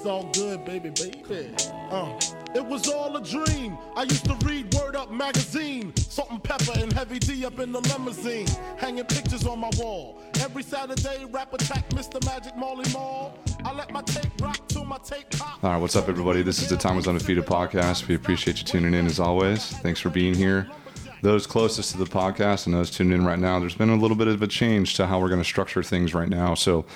It's all good, baby, baby. Uh, it was all a dream. I used to read Word Up magazine. Salt-N-Pepa and Heavy D up in the limousine. Hanging pictures on my wall. Every Saturday, rap attack, Mr. Magic Marley Marl. I let my tape rock till my tape pop. All right, what's up, everybody? This is the Was Undefeated podcast. We appreciate you tuning in as always. Thanks for being here. Those closest to the podcast and those tuning in right now, there's been a little bit of a change to how we're going to structure things right now. So,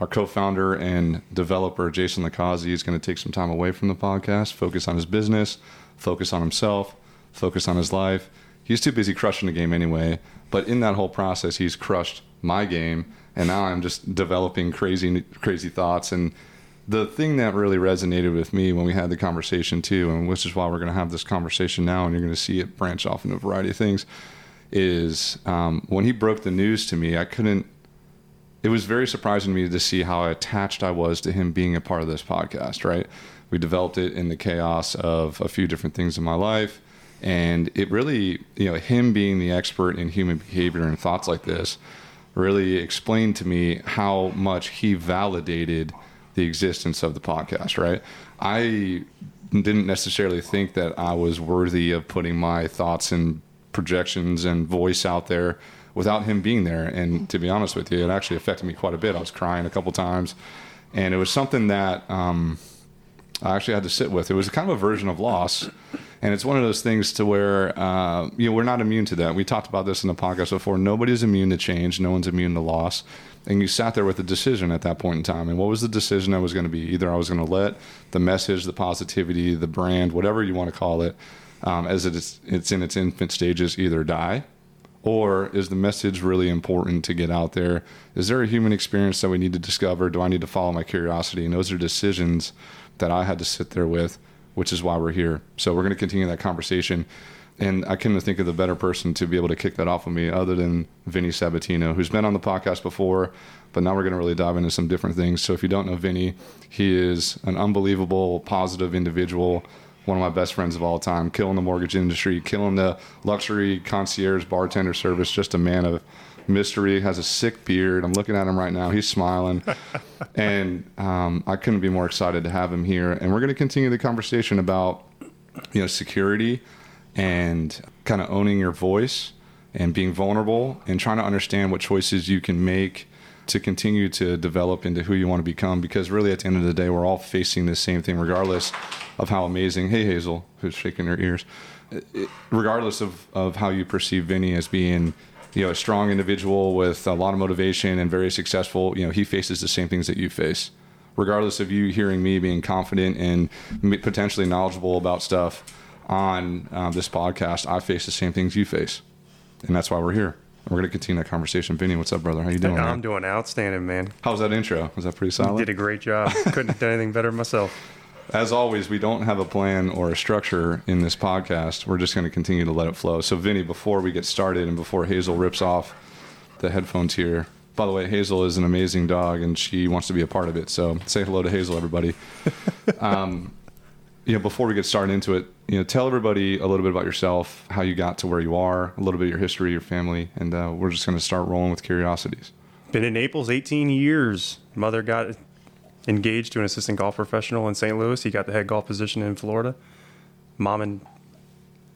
our co-founder and developer Jason Lakazi is going to take some time away from the podcast, focus on his business, focus on himself, focus on his life. He's too busy crushing the game anyway, but in that whole process, he's crushed my game, and now I'm just developing crazy, crazy thoughts. And the thing that really resonated with me when we had the conversation too, and which is why we're going to have this conversation now, and you're going to see it branch off into a variety of things, is um, when he broke the news to me, I couldn't it was very surprising to me to see how attached I was to him being a part of this podcast, right? We developed it in the chaos of a few different things in my life. And it really, you know, him being the expert in human behavior and thoughts like this really explained to me how much he validated the existence of the podcast, right? I didn't necessarily think that I was worthy of putting my thoughts and projections and voice out there without him being there. And to be honest with you, it actually affected me quite a bit. I was crying a couple times, and it was something that um, I actually had to sit with. It was kind of a version of loss, and it's one of those things to where uh, you know we're not immune to that. We talked about this in the podcast before. Nobody's immune to change. No one's immune to loss. And you sat there with a decision at that point in time. And what was the decision I was going to be? Either I was going to let the message, the positivity, the brand, whatever you want to call it, um, as it's, it's in its infant stages, either die or is the message really important to get out there? Is there a human experience that we need to discover? Do I need to follow my curiosity? And those are decisions that I had to sit there with, which is why we're here. So we're going to continue that conversation. And I couldn't think of the better person to be able to kick that off with me other than Vinny Sabatino, who's been on the podcast before, but now we're going to really dive into some different things. So if you don't know Vinny, he is an unbelievable, positive individual one of my best friends of all time, killing the mortgage industry, killing the luxury concierge bartender service. Just a man of mystery. Has a sick beard. I'm looking at him right now. He's smiling, and um, I couldn't be more excited to have him here. And we're going to continue the conversation about you know security and kind of owning your voice and being vulnerable and trying to understand what choices you can make to continue to develop into who you want to become because really at the end of the day we're all facing the same thing regardless of how amazing hey hazel who's shaking her ears regardless of, of how you perceive vinny as being you know a strong individual with a lot of motivation and very successful you know he faces the same things that you face. Regardless of you hearing me being confident and potentially knowledgeable about stuff on um, this podcast i face the same things you face. And that's why we're here we're going to continue that conversation. Vinny, what's up, brother? How you doing? I'm man? doing outstanding, man. How was that intro? Was that pretty solid? You did a great job. Couldn't have done anything better myself. As always, we don't have a plan or a structure in this podcast. We're just going to continue to let it flow. So, Vinny, before we get started and before Hazel rips off the headphones here, by the way, Hazel is an amazing dog and she wants to be a part of it. So, say hello to Hazel, everybody. um, you know, before we get started into it, you know, tell everybody a little bit about yourself, how you got to where you are, a little bit of your history, your family, and uh, we're just going to start rolling with curiosities. Been in Naples 18 years. Mother got engaged to an assistant golf professional in St. Louis. He got the head golf position in Florida. Mom and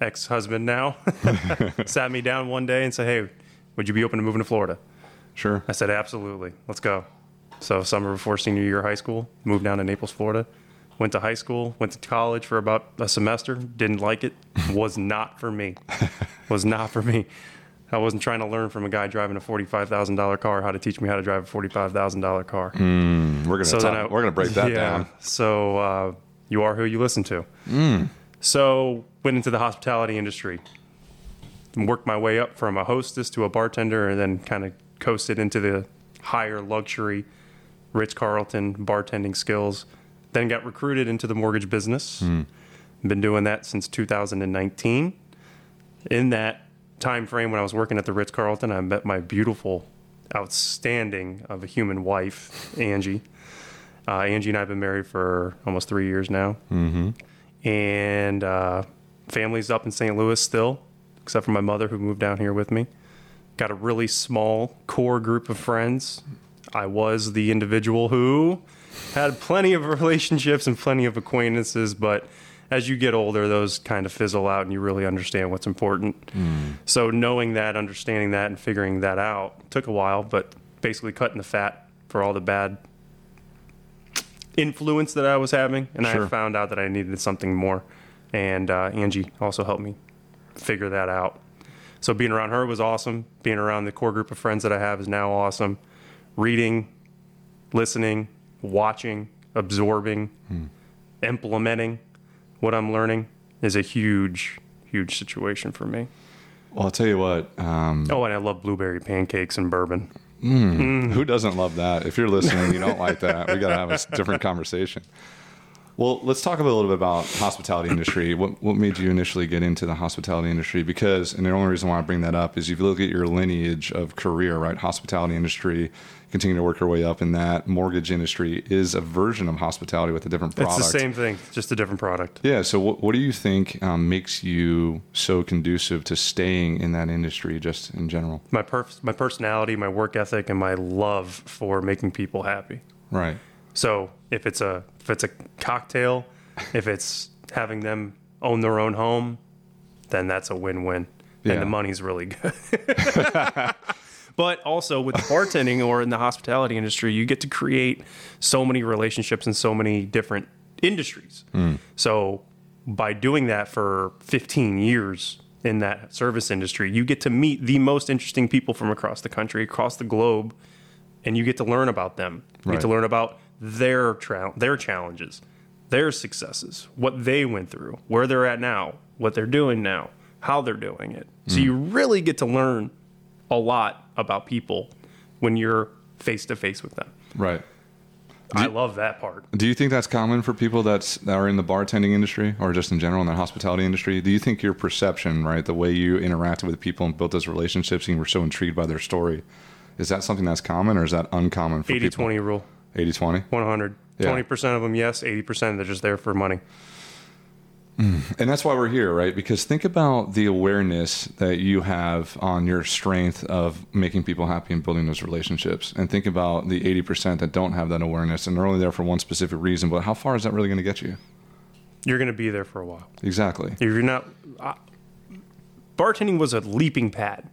ex-husband now sat me down one day and said, "Hey, would you be open to moving to Florida?" Sure. I said, "Absolutely. Let's go." So summer before senior year of high school, moved down to Naples, Florida went to high school, went to college for about a semester, didn't like it, was not for me. was not for me. I wasn't trying to learn from a guy driving a forty-five thousand dollar car how to teach me how to drive a forty-five thousand dollar car. Mm, we're gonna so talk, I, we're gonna break that yeah, down. So uh, you are who you listen to. Mm. So went into the hospitality industry, worked my way up from a hostess to a bartender, and then kind of coasted into the higher luxury Ritz Carlton bartending skills then got recruited into the mortgage business. Mm. Been doing that since 2019. In that time frame when I was working at the Ritz Carlton, I met my beautiful, outstanding of a human wife, Angie. Uh, Angie and I have been married for almost three years now. Mm-hmm. And uh, family's up in St. Louis still, except for my mother who moved down here with me. Got a really small core group of friends. I was the individual who had plenty of relationships and plenty of acquaintances, but as you get older, those kind of fizzle out and you really understand what's important. So knowing that, understanding that, and figuring that out took a while, but basically cutting the fat for all the bad influence that I was having, and Sure. I found out that I needed something more. And uh, Angie also helped me figure that out. So being around her was awesome. Being around the core group of friends that I have is now awesome. Reading, listening, watching, absorbing, hmm. implementing what I'm learning is a huge, huge situation for me. Well, I'll tell you what. Um, Oh, and I love blueberry pancakes and bourbon. Hmm. Mm. Who doesn't love that? If you're listening, you don't like that. We got to have a different conversation. Well, let's talk a little bit about hospitality industry. What what made you initially get into the hospitality industry? Because, and the only reason why I bring that up is if you look at your lineage of career, right? Hospitality industry, continue to work your way up in that. Mortgage industry is a version of hospitality with a different product. It's the same thing, just a different product. Yeah. So, what, what do you think um, makes you so conducive to staying in that industry, just in general? My perf- my personality, my work ethic, and my love for making people happy. Right. So if it's a if it's a cocktail, if it's having them own their own home, then that's a win-win, Yeah. and the money's really good. but also with bartending or in the hospitality industry, you get to create so many relationships in so many different industries. Mm. So by doing that for 15 years in that service industry, you get to meet the most interesting people from across the country, across the globe, and you get to learn about them. You get to learn about their tra- their challenges, their successes, what they went through, where they're at now, what they're doing now, how they're doing it. So hmm. you really get to learn a lot about people when you're face to face with them. Right. I love that part. Do you think that's common for people that's that are in the bartending industry or just in general in the hospitality industry? Do you think your perception, right, the way you interacted with people and built those relationships and you were so intrigued by their story, is that something that's common or is that uncommon for 80 people? 20 rule, 80 20? 100. Yeah. 20% of them, yes. 80% they're just there for money. And that's why we're here, right? Because think about the awareness that you have on your strength of making people happy and building those relationships. And think about the 80% that don't have that awareness and they're only there for one specific reason. But how far is that really going to get you? You're going to be there for a while. Exactly. If you're not, uh, bartending was a leaping pad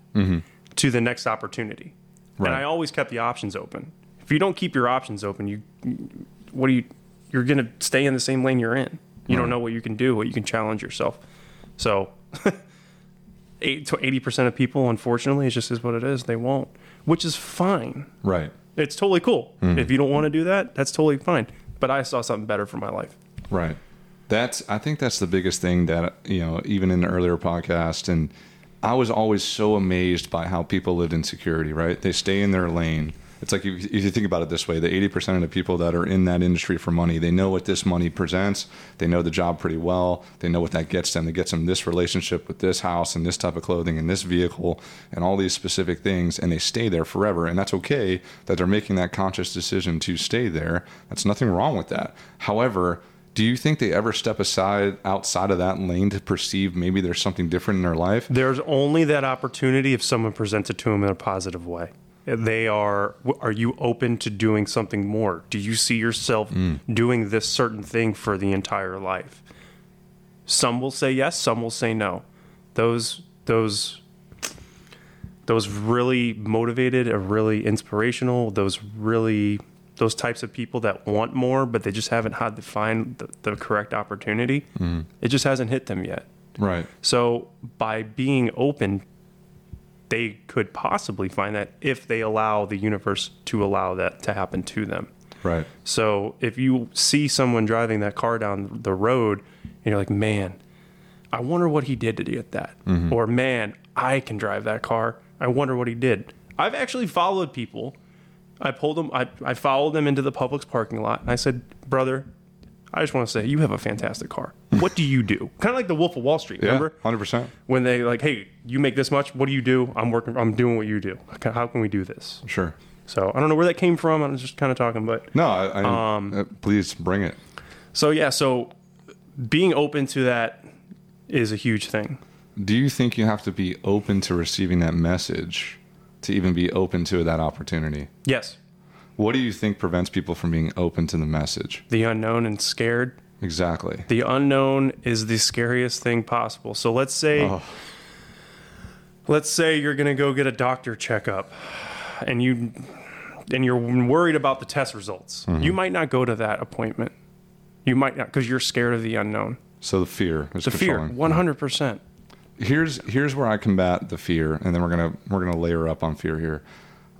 to the next opportunity, Right. and I always kept the options open. If you don't keep your options open, you, what do you? You're gonna stay in the same lane you're in. You don't know what you can do, what you can challenge yourself. So, eighty percent of people, unfortunately, it just is what it is. They won't, which is fine. Right. It's totally cool. Mm-hmm. If you don't want to do that, that's totally fine. But I saw something better for my life. Right. That's I think that's the biggest thing that you know even in the earlier podcast and I was always so amazed by how people lived in security, right? They stay in their lane. It's like if, you think about it this way, the 80% of the people that are in that industry for money, they know what this money presents. They know the job pretty well. They know what that gets them. It gets them this relationship with this house and this type of clothing and this vehicle and all these specific things. And they stay there forever. And that's okay that they're making that conscious decision to stay there. That's nothing wrong with that. However, do you think they ever step aside outside of that lane to perceive maybe there's something different in their life? There's only that opportunity if someone presents it to them in a positive way. They are. Are you open to doing something more? Do you see yourself mm. doing this certain thing for the entire life? Some will say yes. Some will say no. Those those those really motivated or really inspirational. Those really those types of people that want more, but they just haven't had to find the, the correct opportunity. Mm. It just hasn't hit them yet. Right. So by being open, they could possibly find that if they allow the universe to allow that to happen to them. Right. So if you see someone driving that car down the road and you're like, man, I wonder what he did to get that. Mm-hmm. Or man, I can drive that car. I wonder what he did. I've actually followed people. I pulled them, I, I followed them into the public's parking lot and I said, brother, I just want to say you have a fantastic car. What do you do? kind of like the Wolf of Wall Street, Yeah. remember? Hundred percent. when they like, hey, you make this much. What do you do? I'm working. I'm doing what you do. How can we do this? Sure. So I don't know where that came from. I'm just kind of talking, but No, I, I uh, please bring it. so yeah. So being open to that is a huge thing. Do you think you have to be open to receiving that message to even be open to that opportunity? Yes. What do you think prevents people from being open to the message? The unknown and scared. Exactly. The unknown is the scariest thing possible. So let's say Oh. let's say you're going to go get a doctor checkup and you and you're worried about the test results. Mm-hmm. You might not go to that appointment. You might not because you're scared of the unknown. So the fear is The fear, 100%. here's here's where I combat the fear, and then we're gonna we're gonna layer up on fear here.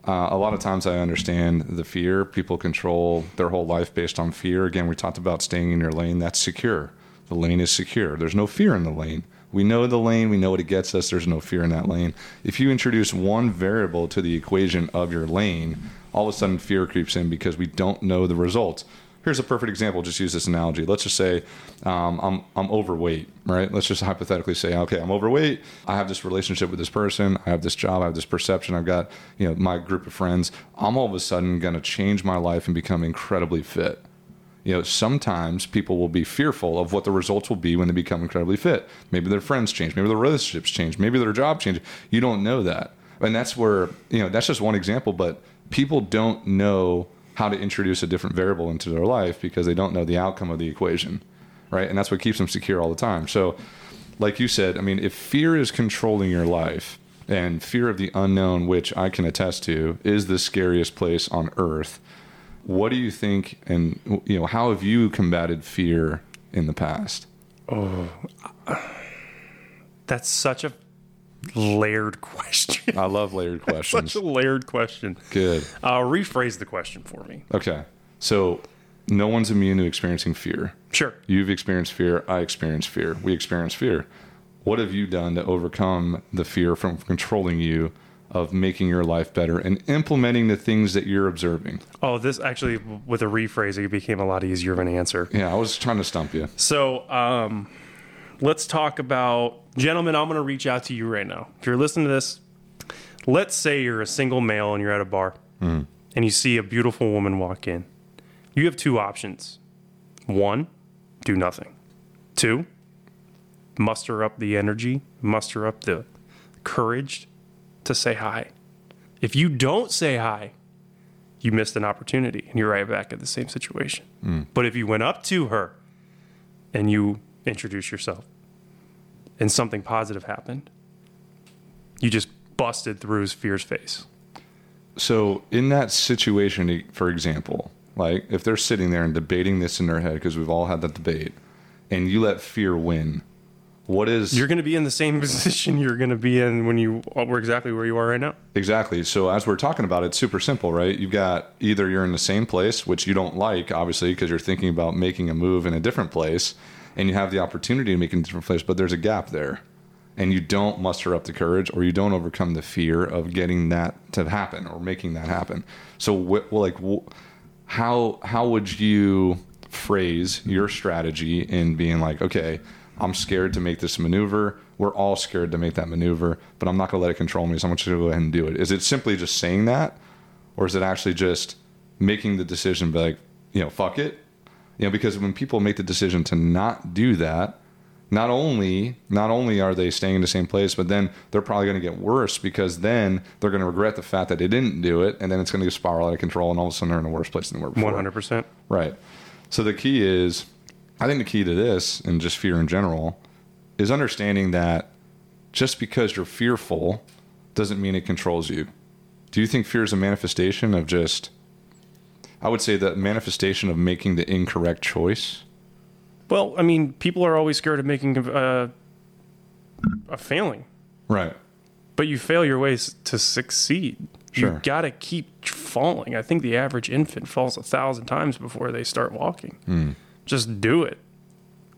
Uh, a lot of times I understand the fear. People control their whole life based on fear. Again, we talked about staying in your lane. That's secure. The lane is secure. There's no fear in the lane. We know the lane. We know what it gets us. There's no fear in that lane. If you introduce one variable to the equation of your lane, all of a sudden fear creeps in because we don't know the results. Here's a perfect example. Just use this analogy. Let's just say um, I'm I'm overweight, right? Let's just hypothetically say, okay, I'm overweight. I have this relationship with this person. I have this job. I have this perception. I've got you know my group of friends. I'm all of a sudden going to change my life and become incredibly fit. You know, sometimes people will be fearful of what the results will be when they become incredibly fit. Maybe their friends change. Maybe their relationships change. Maybe their job changes. You don't know that, and that's where you know that's just one example. But people don't know how to introduce a different variable into their life because they don't know the outcome of the equation, right? And that's what keeps them secure all the time. So, like you said, I mean, if fear is controlling your life and fear of the unknown, which I can attest to, is the scariest place on earth. What do you think, and you know, how have you combated fear in the past? Oh, that's such a layered question. I love layered questions. such a layered question. Good. Uh, rephrase the question for me. Okay. So, no one's immune to experiencing fear. Sure. You've experienced fear. I experience fear. We experience fear. What have you done to overcome the fear from controlling you of making your life better and implementing the things that you're observing? Oh, this actually, with a rephrase, it became a lot easier of an answer. Yeah, I was trying to stump you. So, um, let's talk about, gentlemen. I'm going to reach out to you right now. If you're listening to this, let's say you're a single male and you're at a bar mm. and you see a beautiful woman walk in. You have two options one, do nothing. Two, muster up the energy, muster up the courage to say hi. If you don't say hi, you missed an opportunity and you're right back at the same situation. Mm. But if you went up to her and you introduced yourself and something positive happened, you just busted through his fear's face. So, in that situation, for example, like if they're sitting there and debating this in their head, because we've all had that debate, and you let fear win, what is You're going to be in the same position you're going to be in when you uh, were exactly where you are right now. Exactly. So as we're talking about, it's super simple, right? You've got either you're in the same place, which you don't like, obviously, because you're thinking about making a move in a different place, and you have the opportunity to make it in a different place, but there's a gap there, and you don't muster up the courage, or you don't overcome the fear of getting that to happen or making that happen. So, like, wh- how how would you phrase your strategy in being like, okay, I'm scared to make this maneuver. We're all scared to make that maneuver, but I'm not going to let it control me. So I'm going to go ahead and do it. Is it simply just saying that, or is it actually just making the decision, be like, you know, fuck it, you know? Because when people make the decision to not do that, not only not only are they staying in the same place, but then they're probably going to get worse because then they're going to regret the fact that they didn't do it, and then it's going to spiral out of control, and all of a sudden they're in a worse place than they were before. 100%. Right. So the key is, I think the key to this and just fear in general is understanding that just because you're fearful doesn't mean it controls you. Do you think fear is a manifestation of just, I would say the manifestation of making the incorrect choice? Well, I mean, people are always scared of making a, a failing, Right. but you fail your ways to succeed. Sure. You got to keep falling. I think the average infant falls a thousand times before they start walking. Hmm. Just do it.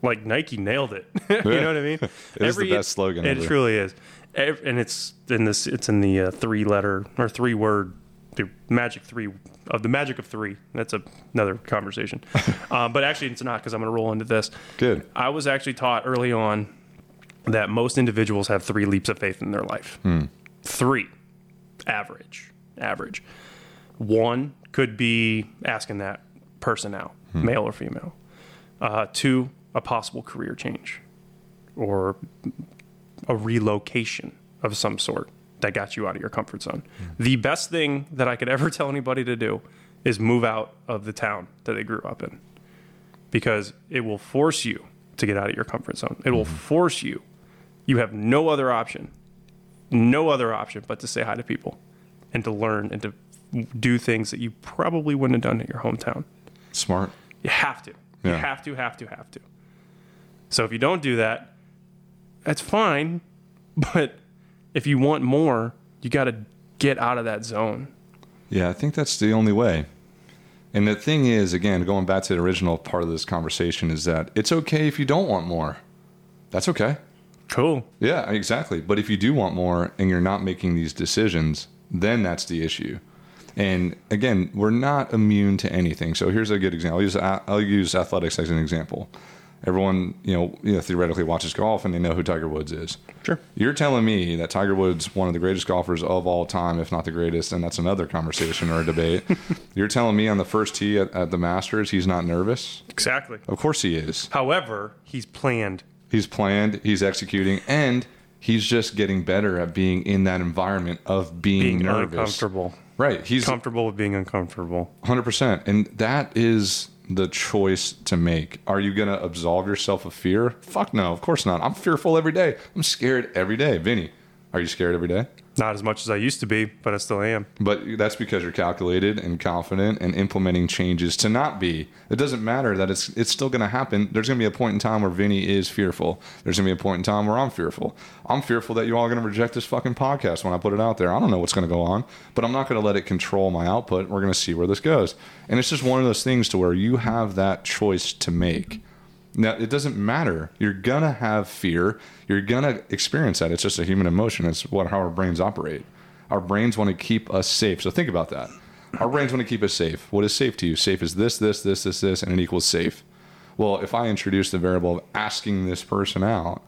Like Nike nailed it. you know what I mean? It is the best slogan It ever. truly is. And it's in this. It's in the uh, three letter or three word, the magic three of the magic of three. That's a, another conversation. um, but actually, it's not because I'm going to roll into this. Good. I was actually taught early on that most individuals have three leaps of faith in their life. Three, average, average. One could be asking that person out, male or female. Uh, two, a possible career change or a relocation of some sort that got you out of your comfort zone. The best thing that I could ever tell anybody to do is move out of the town that they grew up in because it will force you to get out of your comfort zone. It will mm-hmm. force you. You have no other option, no other option but to say hi to people and to learn and to do things that you probably wouldn't have done in your hometown. Smart. You have to. You have to, have to, have to. So if you don't do that, that's fine. But if you want more, you got to get out of that zone. Yeah, I think that's the only way. And the thing is, again, going back to the original part of this conversation, is that it's okay if you don't want more. That's okay. Cool. Yeah, exactly. But if you do want more and you're not making these decisions, then that's the issue. And again, we're not immune to anything. So here's a good example. I'll use, I'll use athletics as an example. Everyone, you know, you know, theoretically watches golf and they know who Tiger Woods is. Sure. You're telling me that Tiger Woods, one of the greatest golfers of all time, if not the greatest, and that's another conversation or a debate. You're telling me on the first tee at, at the Masters, he's not nervous? Exactly. Of course he is. However, he's planned. He's planned, he's executing, and he's just getting better at being in that environment of being, being nervous. uncomfortable. Right. He's Comfortable with being uncomfortable. 100%. And that is the choice to make. Are you going to absolve yourself of fear? Fuck no, of course not. I'm fearful every day. I'm scared every day. Vinny, are you scared every day? Not as much as I used to be, but I still am. But that's because you're calculated and confident and implementing changes to not be. It doesn't matter that it's it's still going to happen. There's going to be a point in time where Vinny is fearful. There's going to be a point in time where I'm fearful. I'm fearful that you all are going to reject this fucking podcast when I put it out there. I don't know what's going to go on, but I'm not going to let it control my output. We're going to see where this goes. And it's just one of those things to where you have that choice to make. Now, it doesn't matter. You're going to have fear. You're going to experience that. It's just a human emotion. It's what how our brains operate. Our brains want to keep us safe. So think about that. Our brains want to keep us safe. What is safe to you? Safe is this, this, this, this, this, and it equals safe. Well, if I introduce the variable of asking this person out,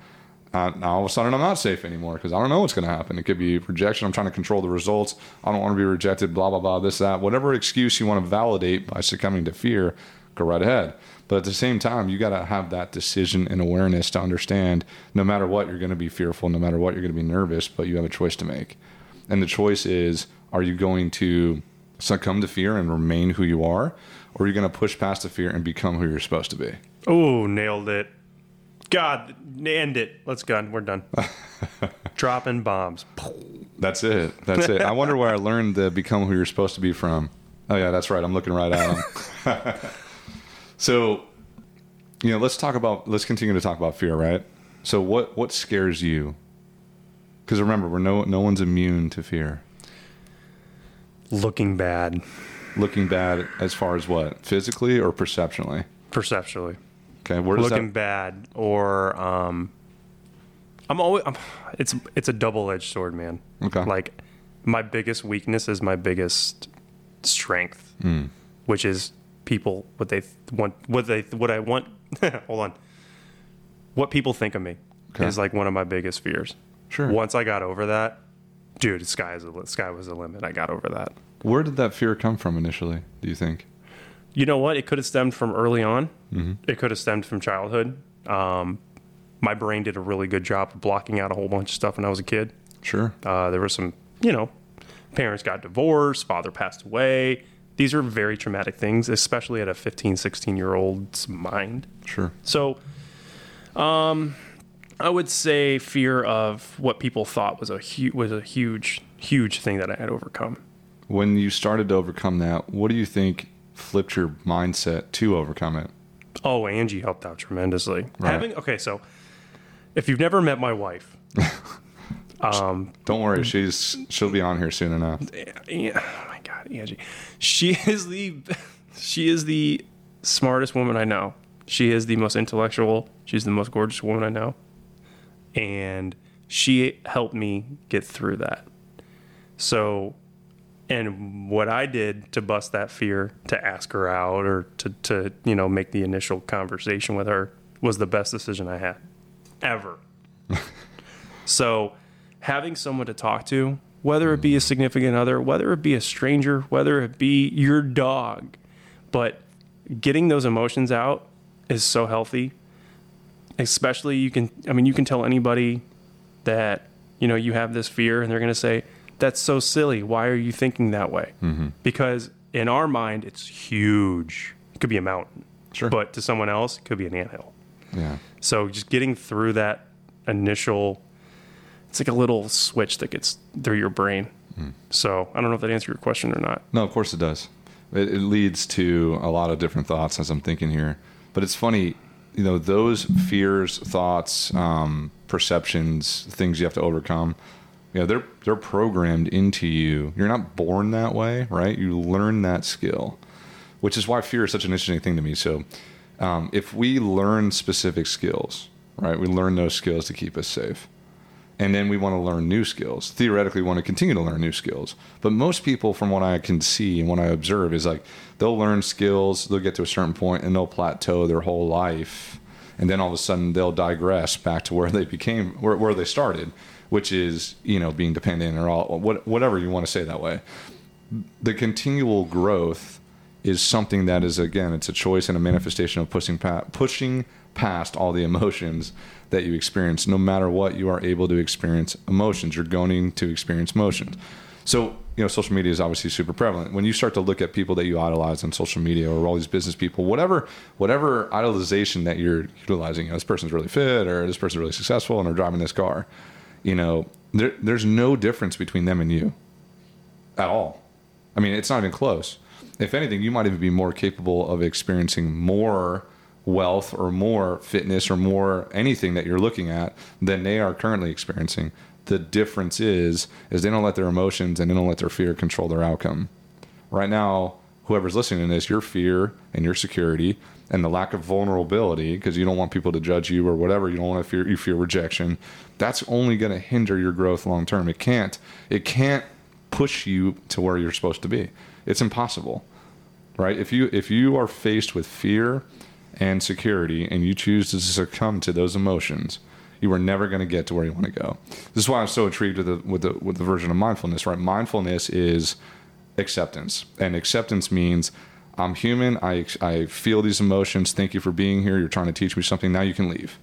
uh, now all of a sudden I'm not safe anymore because I don't know what's going to happen. It could be rejection. I'm trying to control the results. I don't want to be rejected. Blah blah blah. This that. Whatever excuse you want to validate by succumbing to fear, go right ahead. But at the same time, you got to have that decision and awareness to understand no matter what, you're going to be fearful, no matter what, you're going to be nervous, but you have a choice to make. And the choice is are you going to succumb to fear and remain who you are, or are you going to push past the fear and become who you're supposed to be? Oh, nailed it. God, end it. Let's go. We're done. Dropping bombs. That's it. That's it. I wonder where I learned the become who you're supposed to be from. Oh yeah, that's right. I'm looking right at him. so, you know, let's talk about. Let's continue to talk about fear, right? So, what what scares you? Because remember, we're no no one's immune to fear. Looking bad Looking bad as far as what physically or perceptionally. perceptually. Okay, where does Looking that? bad or um I'm always I'm, it's it's a double-edged sword, man. Okay. Like my biggest weakness is my biggest strength, Hmm. which is people what they th- want what they what I want hold on. What people think of me Okay. is like one of my biggest fears. Sure. Once I got over that, dude, sky is sky was the limit. I got over that. Where did that fear come from initially? Do you think? You know what? It could have stemmed from early on. Mm-hmm. It could have stemmed from childhood. Um, my brain did a really good job of blocking out a whole bunch of stuff when I was a kid. Sure. Uh, there were some, you know, parents got divorced, father passed away. These are very traumatic things, especially at a 15, 16 year old's mind. Sure. So, um, I would say fear of what people thought was a hu- was a huge, huge thing that I had overcome. When you started to overcome that, what do you think flipped your mindset to overcome it? Oh, Angie helped out tremendously. Right. Having okay, so if you've never met my wife, um, Don't worry, she's she'll be on here soon enough. yeah, Angie, she is the she is the smartest woman I know. She is the most intellectual. She's the most gorgeous woman I know, and she helped me get through that. So, and what I did to bust that fear, to ask her out or to to you know make the initial conversation with her was the best decision I had ever. So, having someone to talk to, whether it be a significant other, whether it be a stranger, whether it be your dog, but getting those emotions out is so healthy. Especially, you can, I mean, you can tell anybody that, you know, you have this fear and they're going to say, that's so silly. Why are you thinking that way? Mm-hmm. Because in our mind, it's huge. It could be a mountain. Sure. But to someone else, it could be an anthill. Yeah. So just getting through that initial, it's like a little switch that gets through your brain. So I don't know if that answered your question or not. No, of course it does. It, it leads to a lot of different thoughts as I'm thinking here. But it's funny, you know, those fears, thoughts, um, perceptions, things you have to overcome. You know, they're they're programmed into you. You're not born that way, right? You learn that skill, which is why fear is such an interesting thing to me. So, um, if we learn specific skills, right, we learn those skills to keep us safe and then we want to learn new skills. Theoretically, we want to continue to learn new skills. But most people, from what I can see and what I observe, is like they'll learn skills, they'll get to a certain point, and they'll plateau their whole life, and then all of a sudden they'll digress back to where they became, where, where they started, which is you know being dependent or all what, whatever you want to say that way. The continual growth is something that is again, it's a choice and a manifestation of pushing pa- pushing past all the emotions that you experience. No matter what, you are able to experience emotions. You're going to experience emotions. So, you know, social media is obviously super prevalent. When you start to look at people that you idolize on social media or all these business people, whatever, whatever idolization that you're utilizing, you know, this person's really fit or this person's really successful and they're driving this car, you know, there, there's no difference between them and you at all. I mean, it's not even close. If anything, you might even be more capable of experiencing more wealth or more fitness or more anything that you're looking at than they are currently experiencing. The difference is is they don't let their emotions and they don't let their fear control their outcome. Right now, whoever's listening to this, your fear and your security and the lack of vulnerability because you don't want people to judge you or whatever, you don't want to fear you fear rejection. That's only going to hinder your growth long term. It can't it can't push you to where you're supposed to be. It's impossible. Right? If you if you are faced with fear and security and you choose to succumb to those emotions, you are never going to get to where you want to go. This is why I'm so intrigued with the with the with the version of mindfulness, right? Mindfulness is acceptance. And acceptance means I'm human, I I feel these emotions. Thank you for being here. You're trying to teach me something. Now you can leave.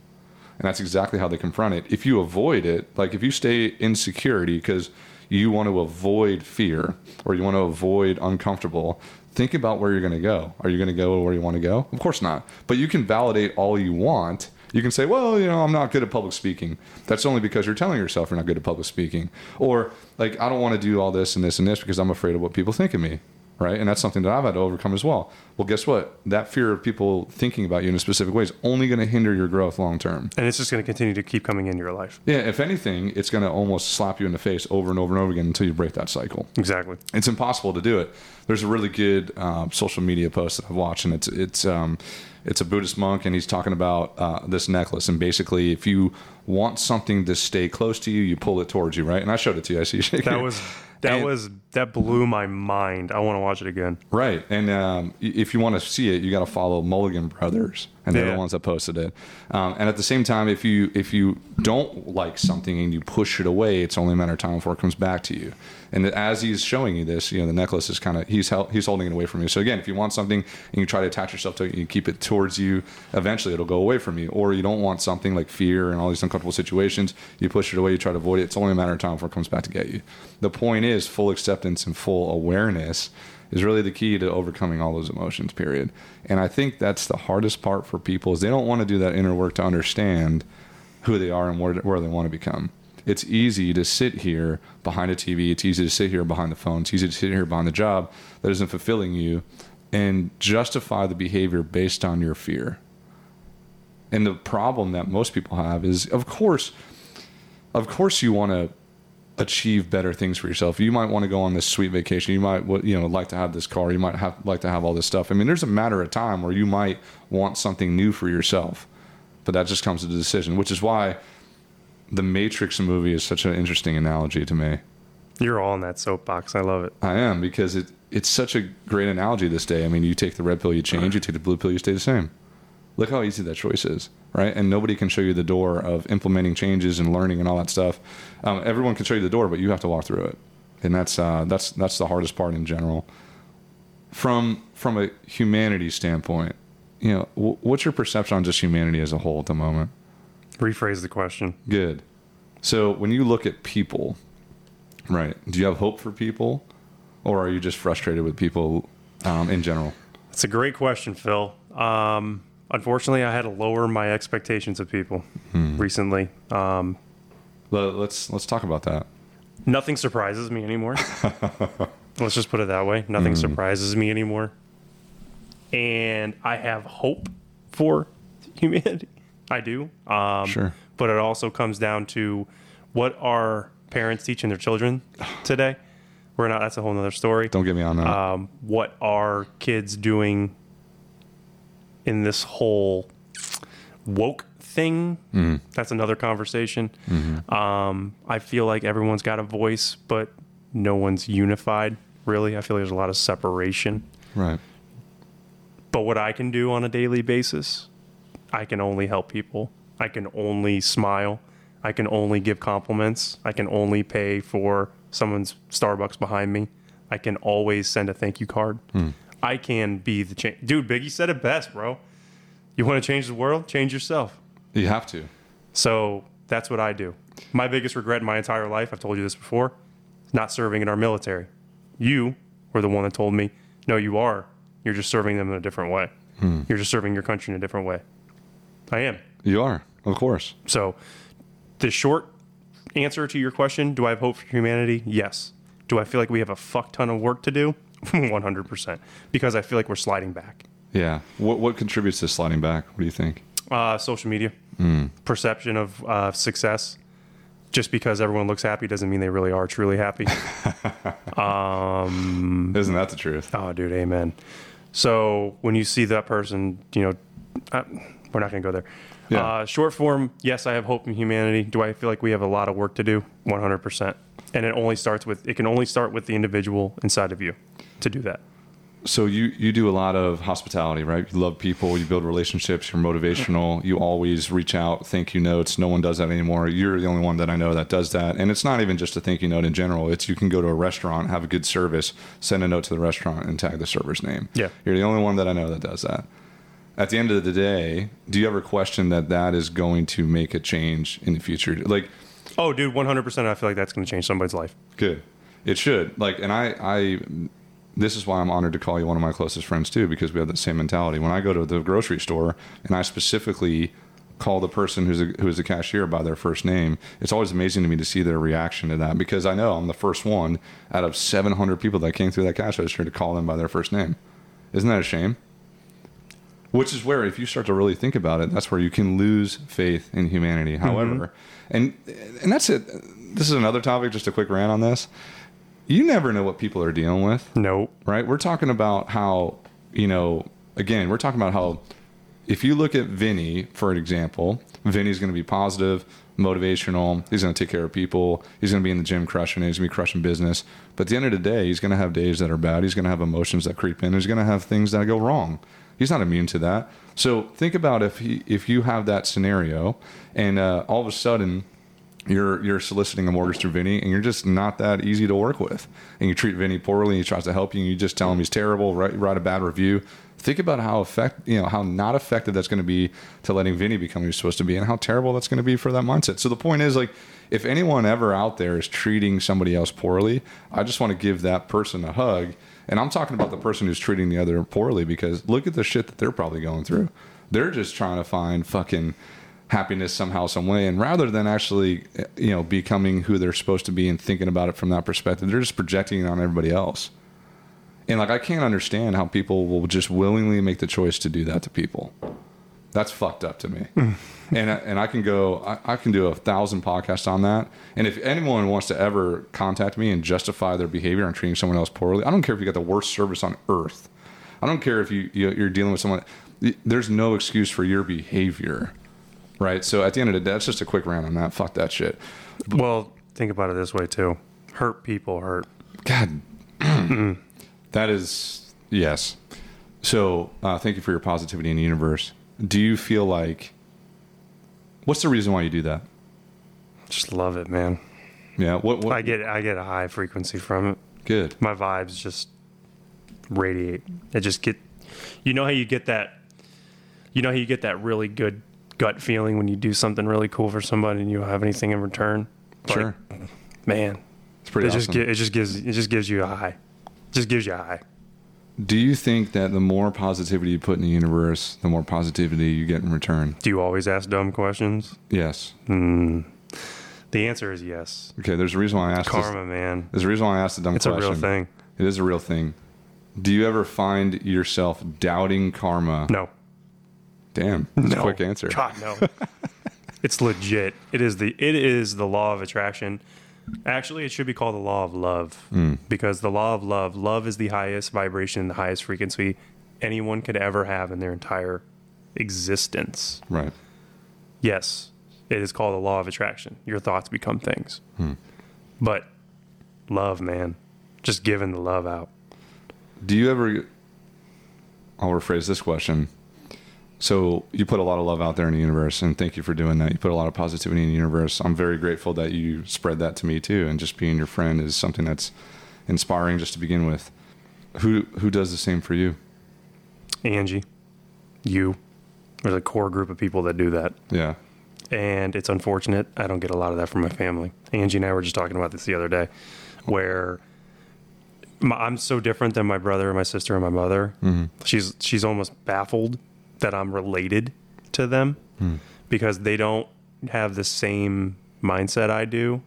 And that's exactly how they confront it. If you avoid it, like if you stay in security because you want to avoid fear or you want to avoid uncomfortable, think about where you're going to go. Are you going to go where you want to go? Of course not. But you can validate all you want. You can say, well, you know, I'm not good at public speaking. That's only because you're telling yourself you're not good at public speaking. Or, like, I don't want to do all this and this and this because I'm afraid of what people think of me. Right. And that's something that I've had to overcome as well. Well, guess what? That fear of people thinking about you in a specific way is only going to hinder your growth long term. And it's just going to continue to keep coming into your life. Yeah. If anything, it's going to almost slap you in the face over and over and over again until you break that cycle Exactly. it's impossible to do it. There's a really good um, social media post that I've watched, and it's it's um, it's a Buddhist monk, and he's talking about uh, this necklace. And basically, if you want something to stay close to you, you pull it towards you, right? And I showed it to you. I see you shaking. That was that And- was that blew my mind. I want to watch it again. Right, and um, if you want to see it, you got to follow Mulligan Brothers, and they're Yeah. the ones that posted it. Um, and at the same time, if you if you don't like something and you push it away, it's only a matter of time before it comes back to you. And as he's showing you this, you know, the necklace is kind of he's he's holding it away from you. So again, if you want something and you try to attach yourself to it, you keep it towards you. Eventually, it'll go away from you. Or you don't want something like fear and all these uncomfortable situations. You push it away. You try to avoid it. It's only a matter of time before it comes back to get you. The point is, full acceptance and full awareness is really the key to overcoming all those emotions. Period. And I think that's the hardest part for people is they don't want to do that inner work to understand who they are and where, where they want to become. It's easy to sit here behind a TV. It's easy to sit here behind the phone. It's easy to sit here behind the job that isn't fulfilling you and justify the behavior based on your fear. And the problem that most people have is, of course, of course, you want to achieve better things for yourself. You might want to go on this sweet vacation. You might, you know, like to have this car. You might have like to have all this stuff. I mean, there's a matter of time where you might want something new for yourself, but that just comes to the decision. Which is why the Matrix movie is such an interesting analogy to me. You're all in that soapbox. I love it. I am because it it's such a great analogy this day. I mean, you take the red pill, you change. Uh-huh. You take the blue pill, you stay the same. Look how easy that choice is, right? And nobody can show you the door of implementing changes and learning and all that stuff. Um, everyone can show you the door, but you have to walk through it, and that's uh, that's that's the hardest part in general. From from a humanity standpoint, you know, w- what's your perception on just humanity as a whole at the moment? Rephrase the question. Good. So when you look at people, right? Do you have hope for people, or are you just frustrated with people um, in general? It's a great question, Phil. Um, unfortunately, I had to lower my expectations of people recently. Um, Let- Let's let's talk about that. nothing surprises me anymore. Let's just put it that way. Nothing surprises me anymore. And I have hope for humanity. I do. Um, Sure. But it also comes down to what are parents teaching their children today? We're not, that's a whole nother story. Don't get me on that. Um, what are kids doing in this whole woke thing? Mm-hmm. That's another conversation. Mm-hmm. Um, I feel like everyone's got a voice, but no one's unified. Really, I feel like there's a lot of separation. right. But what I can do on a daily basis, I can only help people. I can only smile. I can only give compliments. I can only pay for someone's Starbucks behind me. I can always send a thank you card. Hmm. I can be the change. Dude, Biggie said it best, bro. You want to change the world? Change yourself. You have to. So that's what I do. My biggest regret in my entire life, I've told you this before, is not serving in our military. You were the one that told me, no, you are. You're just serving them in a different way. Hmm. You're just serving your country in a different way. I am. You are, of course. So the short answer to your question, do I have hope for humanity? Yes. Do I feel like we have a fuck ton of work to do? 100%. Because I feel like we're sliding back. Yeah. What what contributes to sliding back? What do you think? Uh, social media, perception of uh, success. Just because everyone looks happy doesn't mean they really are truly happy. Isn't that the truth? oh, dude, amen. So when you see that person, you know, uh, we're not going to go there. Yeah. Uh, short form, yes, I have hope in humanity. Do I feel like we have a lot of work to do? 100%. And it only starts with, it can only start with the individual inside of you to do that. So you you do a lot of hospitality, right? You love people, you build relationships, you're motivational, you always reach out, thank you notes. No one does that anymore. You're the only one that I know that does that. And it's not even just a thank you note in general. It's you can go to a restaurant, have a good service, send a note to the restaurant and tag the server's name. Yeah. You're the only one that I know that does that. At the end of the day, do you ever question that that is going to make a change in the future? Like Oh, dude, 100%. I feel like that's going to change somebody's life. Good. It should. Like, and I, I, this is why I'm honored to call you one of my closest friends too, because we have the same mentality. When I go to the grocery store and I specifically call the person who's a, who is a cashier by their first name, it's always amazing to me to see their reaction to that because I know I'm the first one out of 700 people that came through that cash register to call them by their first name. Isn't that a shame? Which is where, if you start to really think about it, that's where you can lose faith in humanity. Mm-hmm. However, and and that's it. This is another topic. Just a quick rant on this. You never know what people are dealing with, Nope. right? We're talking about how you know. Again, we're talking about how if you look at Vinny, for an example, Vinny's going to be positive, motivational. He's going to take care of people. He's going to be in the gym crushing it. He's going to be crushing business. But at the end of the day, he's going to have days that are bad. He's going to have emotions that creep in. He's going to have things that go wrong. He's not immune to that. So think about if he, if you have that scenario, and uh, all of a sudden you're you're soliciting a mortgage through Vinny, and you're just not that easy to work with, and you treat Vinny poorly, and he tries to help you, and you just tell him he's terrible, write, write a bad review. Think about how effect you know how not effective that's going to be to letting Vinny become who he's supposed to be, and how terrible that's going to be for that mindset. So the point is like. If anyone ever out there is treating somebody else poorly, I just want to give that person a hug. And I'm talking about the person who's treating the other poorly because look at the shit that they're probably going through. They're just trying to find fucking happiness somehow, some way. And rather than actually, you know, becoming who they're supposed to be and thinking about it from that perspective, they're just projecting it on everybody else. And like, I can't understand how people will just willingly make the choice to do that to people. That's fucked up to me. Hmm. and I- and I can go, I, I can do a thousand podcasts on that. And if anyone wants to ever contact me and justify their behavior on treating someone else poorly, I don't care if you got the worst service on earth. I don't care if you, you you're dealing with someone. There's no excuse for your behavior, right? So at the end of the day, that's just a quick rant on that. Fuck that shit. Well, think about it this way, too. Hurt people hurt. God, that is yes. So uh, thank you for your positivity in the universe. Do you feel like? What's the reason why you do that? Just love it, man. Yeah. What? what I get I get a high frequency from it. good. My vibes just radiate. It just get you know how you get that you know how you get that really good gut feeling when you do something really cool for somebody and you don't have anything in return. Sure. man. It's pretty it awesome. just gi- it just gives it just gives you a high. Just gives you a high. Do you think that the more positivity you put in the universe, the more positivity you get in return? Do you always ask dumb questions? Yes. Hmm. The answer is yes. Okay. There's a reason why I asked. This, Karma, man. there's a reason why I asked the dumb It's a question. real thing. It is a real thing. Do you ever find yourself doubting karma? No. Damn. That's No. quick answer. God, no. it's legit. It is the it is the law of attraction. Actually, it should be called the law of love Hmm. because the law of love, love is the highest vibration, the highest frequency anyone could ever have in their entire existence. Right. Yes, it is called the law of attraction. Your thoughts become things. But love, man, just giving the love out. Do you ever? I'll rephrase this question. So you put a lot of love out there in the universe, and thank you for doing that. You put a lot of positivity in the universe. I'm very grateful that you spread that to me too, and just being your friend is something that's inspiring just to begin with. Who who does the same for you? Angie, you, there's a core group of people that do that. Yeah. and it's unfortunate. I don't get a lot of that from my family. Angie and I were just talking about this the other day, where my, I'm so different than my brother, my sister, and my mother. Mm-hmm. She's she's almost baffled that I'm related to them hmm. because they don't have the same mindset I do.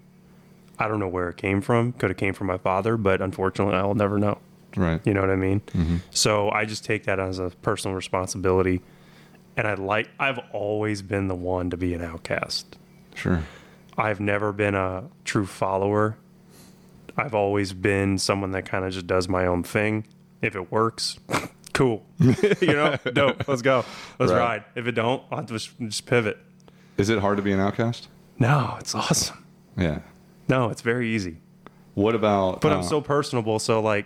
I don't know where it came from. Could have came from my father, but unfortunately, I'll never know. Right. You know what I mean? Mm-hmm. So I just take that as a personal responsibility. And I like, I've always been the one to be an outcast. Sure. I've never been a true follower. I've always been someone that kind of just does my own thing. If it works, cool. you know, dope. Let's go. Let's Right. ride. If it don't, I'll just, just pivot. Is it hard to be an outcast? No, it's awesome. Yeah. No, it's very easy. What about? But uh, I'm so personable. So like,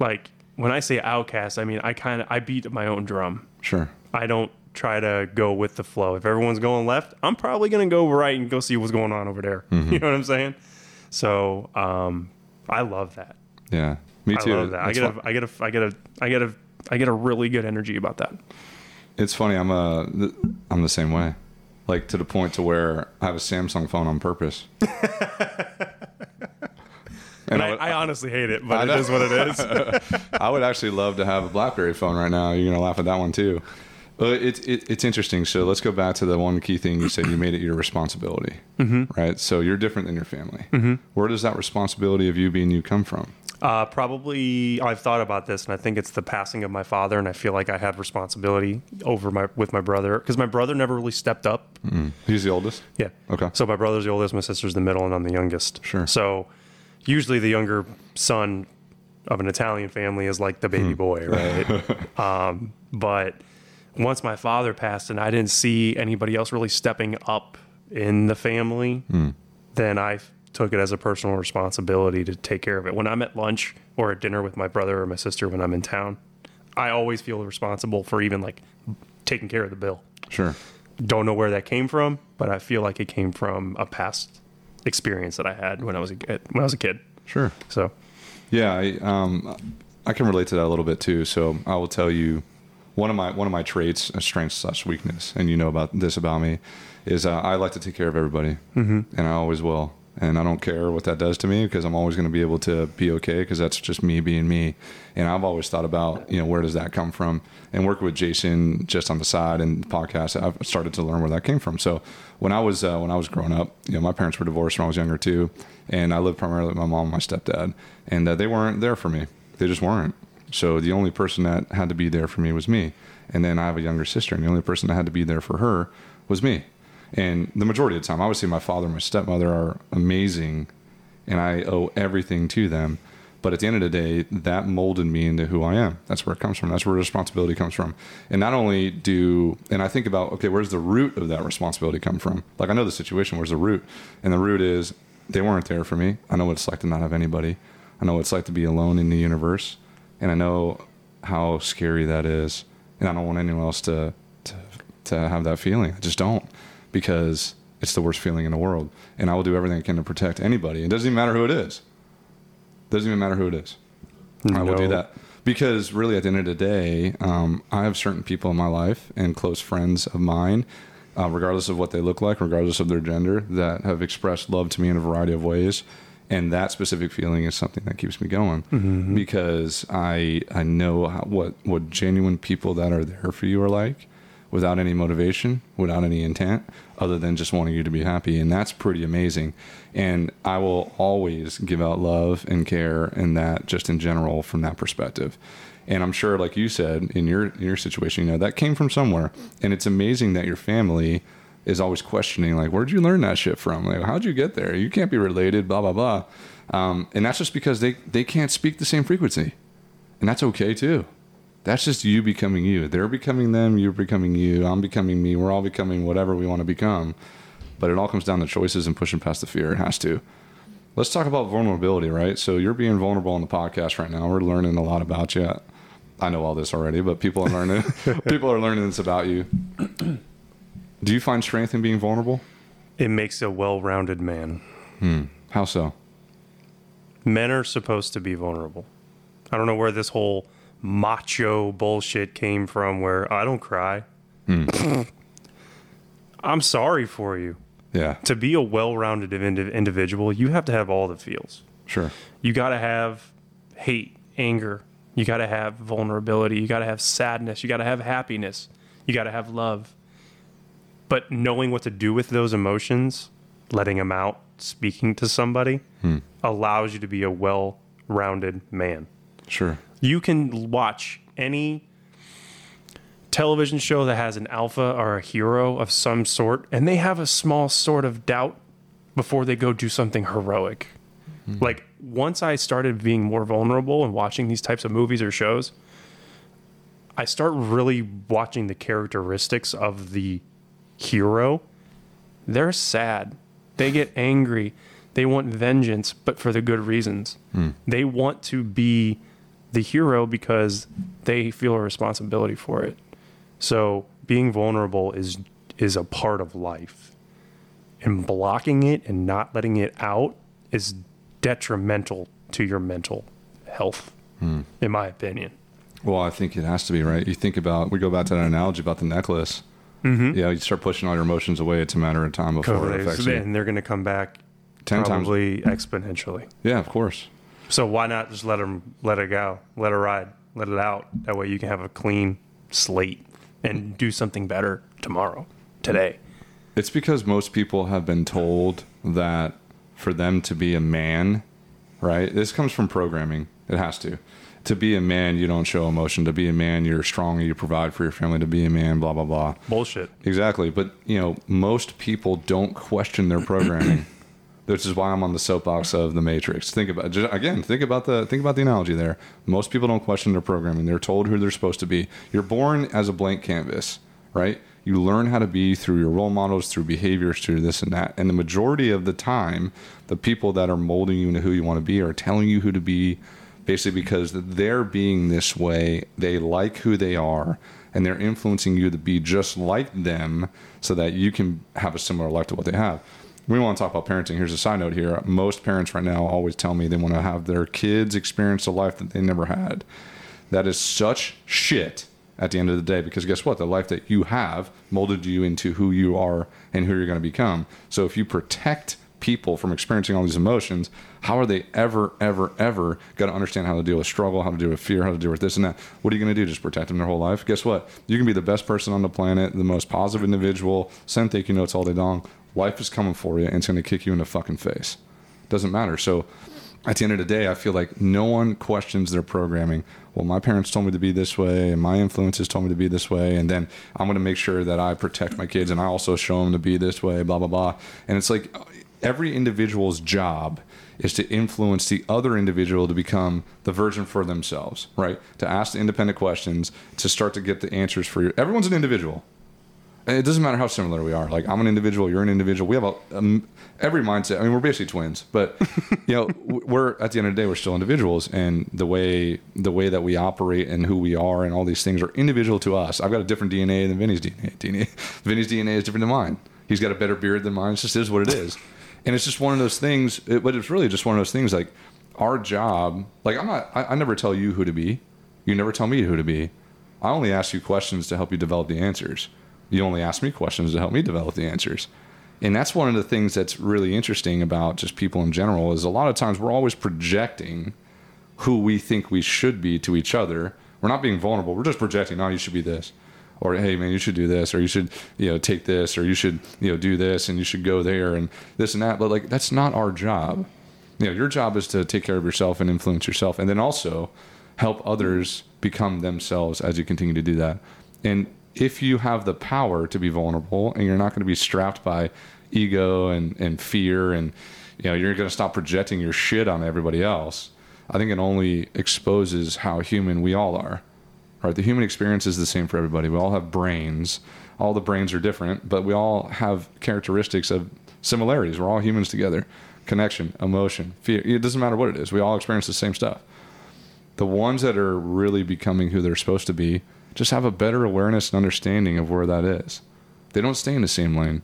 like when I say outcast, I mean I kind of I beat my own drum. sure. I don't try to go with the flow. If everyone's going left, I'm probably going to go right and go see what's going on over there. Mm-hmm. You know what I'm saying? So um, I love that. Yeah. Me too. I love that. I get, a, I get a, I get a, I get a, I get a really good energy about that. It's funny. I'm a. I'm the same way. Like to the point to where I have a Samsung phone on purpose. and And I, would- I honestly hate it, but it is what it is. I would actually love to have a BlackBerry phone right now. You're gonna laugh at that one too. But it's it, it's interesting. So let's go back to the one key thing you said. You made it your responsibility, mm-hmm. right? So you're different than your family. Mm-hmm. Where does that responsibility of you being you come from? Uh, probably I've thought about this, and I think it's the passing of my father, and I feel like I had responsibility over my with my brother because my brother never really stepped up. He's the oldest. Yeah. Okay. So my brother's the oldest, my sister's the middle, and I'm the youngest. Sure. So usually the younger son of an Italian family is like the baby boy, right? um, but once my father passed and I didn't see anybody else really stepping up in the family, Hmm. then I took it as a personal responsibility to take care of it. When I'm at lunch or at dinner with my brother or my sister when I'm in town, I always feel responsible for even like taking care of the bill Sure. don't know where that came from, but I feel like it came from a past experience that I had when I was a kid. When I was a kid, Sure. so Yeah, I, um, I can relate to that a little bit too. So I will tell you one of my one of my traits, a strength slash weakness, and you know about this about me, is uh, I like to take care of everybody, mm-hmm. and I always will. And I don't care what that does to me because I'm always going to be able to be okay because that's just me being me. And I've always thought about, you know, where does that come from? And working with Jason just on the side and podcast, I've started to learn where that came from. So when I was uh, when I was growing up, you know, my parents were divorced when I was younger too, and I lived primarily with my mom and my stepdad, and uh, they weren't there for me. They just weren't. So the only person that had to be there for me was me. And then I have a younger sister, and the only person that had to be there for her was me. And the majority of the time, obviously, my father and my stepmother are amazing, and I owe everything to them. But at the end of the day, that molded me into who I am. That's where it comes from. That's where responsibility comes from. And not only do, and I think about, okay, where's the root of that responsibility come from? Like I know the situation, where's the root? And the root is they weren't there for me. I know what it's like to not have anybody. I know what it's like to be alone in the universe. And I know how scary that is. And I don't want anyone else to, to, to have that feeling. I just don't because it's the worst feeling in the world. And I will do everything I can to protect anybody. It doesn't even matter who it is. It Doesn't even matter who it is. I will do that because really, at the end of the day, um, I have certain people in my life and close friends of mine, uh, regardless of what they look like, regardless of their gender, that have expressed love to me in a variety of ways. and that specific feeling is something that keeps me going because I I know how, what what genuine people that are there for you are like without any motivation, without any intent, other than just wanting you to be happy. And that's pretty amazing. And I will always give out love and care and that just in general from that perspective. And I'm sure, like you said, in your in your situation, you know, that came from somewhere. And it's amazing that your family is always questioning, like, where'd you learn that shit from? Like, how'd you get there? You can't be related, blah, blah, blah. Um, and that's just because they, they can't speak the same frequency. And that's okay too. That's just you becoming you. They're becoming them, you're becoming you, I'm becoming me, we're all becoming whatever we want to become. But it all comes down to choices and pushing past the fear. It has to. Let's talk about vulnerability, right? So you're being vulnerable on the podcast right now. We're learning a lot about you. I know all this already, but people are learning people are learning this about you. Do you find strength in being vulnerable? It makes a well-rounded man. Hmm. How so? Men are supposed to be vulnerable. I don't know where this whole macho bullshit came from where I don't cry. Hmm. I'm sorry for you. Yeah, To be a well-rounded individual, you have to have all the feels. sure. You got to have hate, anger. You got to have vulnerability. You got to have sadness. You got to have happiness. You got to have love. But knowing what to do with those emotions, letting them out, speaking to somebody, hmm. allows you to be a well rounded man. Sure. You can watch any television show that has an alpha or a hero of some sort, and they have a small sort of doubt before they go do something heroic. Hmm. Like, once I started being more vulnerable and watching these types of movies or shows, I start really watching the characteristics of the hero. They're sad. They get angry. They want vengeance, but for the good reasons. Hmm. They want to be the hero because they feel a responsibility for it. So being vulnerable is is a part of life. And blocking it and not letting it out is detrimental to your mental health, in my opinion. Well, I think it has to be right. You think about we go back to that analogy about the necklace. Mm-hmm. Yeah, you start pushing all your emotions away. It's a matter of time before it affects you. and they're going to come back Ten times. probably exponentially. Yeah, of course. So why not just let them let it go, let it ride, let it out. That way you can have a clean slate and do something better tomorrow, today. It's because most people have been told that for them to be a man, right? This comes from programming. It has to. To be a man, you don't show emotion. To be a man, you're strong. You provide for your family. To be a man, blah blah blah. Bullshit. Exactly. But, you know, most people don't question their programming. Which is why I'm on the soapbox of the Matrix. Think about just, again. Think about the think about the analogy there. Most people don't question their programming. They're told who they're supposed to be. You're born as a blank canvas, right? You learn how to be through your role models, through behaviors, through this and that. And the majority of the time, the people that are molding you into who you want to be are telling you who to be, basically because they're being this way. They like who they are, and they're influencing you to be just like them, so that you can have a similar life to what they have we want to talk about parenting. Here's a side note here. Most parents right now always tell me they want to have their kids experience a life that they never had. That is such shit at the end of the day because guess what? The life that you have molded you into who you are and who you're going to become. So if you protect people from experiencing all these emotions, how are they ever, ever, ever going to understand how to deal with struggle, how to deal with fear, how to deal with this and that? What are you going to do? Just protect them their whole life? Guess what? You can be the best person on the planet, the most positive individual, send thank you notes all day long. Life is coming for you and it's going to kick you in the fucking face. Doesn't matter. So at the end of the day, I feel like no one questions their programming. Well, my parents told me to be this way, and my influences told me to be this way, and then I'm going to make sure that I protect my kids, and I also show them to be this way, blah blah blah. And it's like uh, every individual's job is to influence the other individual to become the version for themselves, right? To ask the independent questions, to start to get the answers for you. Everyone's an individual. It doesn't matter how similar we are. Like I'm an individual, you're an individual. We have a every mindset. I mean, we're basically twins, but you know, we're at the end of the day, we're still individuals, and the way the way that we operate and who we are and all these things are individual to us. I've got a different DNA than Vinny's DNA. DNA Vinny's DNA is different than mine. He's got a better beard than mine. It just is what it is, and it's just one of those things. It, but it's really just one of those things. Like our job. Like I'm not. I, I never tell you who to be. You never tell me who to be. I only ask you questions to help you develop the answers. You only ask me questions to help me develop the answers. And that's one of the things that's really interesting about just people in general is a lot of times we're always projecting who we think we should be to each other. We're not being vulnerable. We're just projecting, oh, you should be this. Or hey man, you should do this, or you should, you know, take this, or you should, you know, do this and you should go there and this and that. But like that's not our job. You know, your job is to take care of yourself and influence yourself and then also help others become themselves as you continue to do that. And if you have the power to be vulnerable and you're not going to be strapped by ego and, and fear and you know you're going to stop projecting your shit on everybody else i think it only exposes how human we all are right? The human experience is the same for everybody. We all have brains. All the brains are different but we all have characteristics of similarities. We're all humans together. Connection emotion fear it doesn't matter what it is. We all experience the same stuff. The ones that are really becoming who they're supposed to be just have a better awareness and understanding of where that is. They don't stay in the same lane.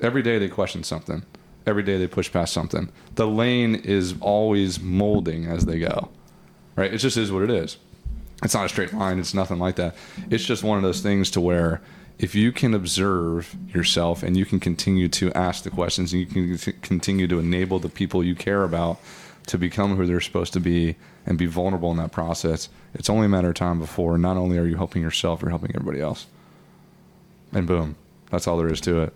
Every day they question something. Every day they push past something. The lane is always molding as they go right? It just is what it is. It's not a straight line. It's nothing like that. It's just one of those things to where if you can observe yourself and you can continue to ask the questions and you can continue to enable the people you care about to become who they're supposed to be and be vulnerable in that process it's only a matter of time before not only are you helping yourself you're helping everybody else and boom that's all there is to it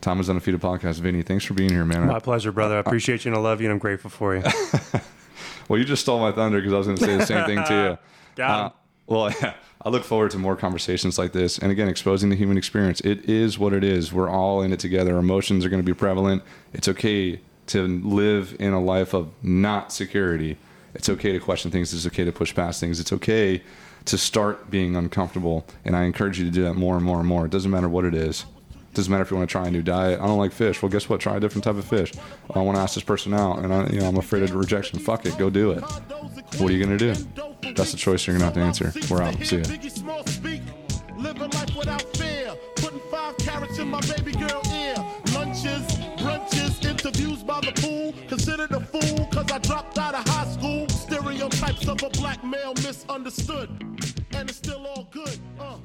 Tom Time Is Undefeated Podcast. Vinny, thanks for being here, man. My pleasure, brother. I appreciate you and I love you, and I'm grateful for you. well, you just stole my thunder because I was going to say the same thing to you. Got Uh, well, yeah, I look forward to more conversations like this. And again, exposing the human experience. It is what it is. We're all in it together. Emotions are going to be prevalent. It's okay to live in a life of not security. It's okay to question things. It's okay to push past things. It's okay to start being uncomfortable. And I encourage you to do that more and more and more. It doesn't matter what it is. It Doesn't matter if you want to try a new diet. I don't like fish. Well, guess what? Try a different type of fish. I want to ask this person out, and I, you know, I'm afraid of rejection. Fuck it, go do it. What are you gonna do? That's the choice you're gonna have to answer. We're out. See ya. By the pool, considered a fool cause I dropped out of high school. Stereotypes of a black male misunderstood, and it's still all good. Uh.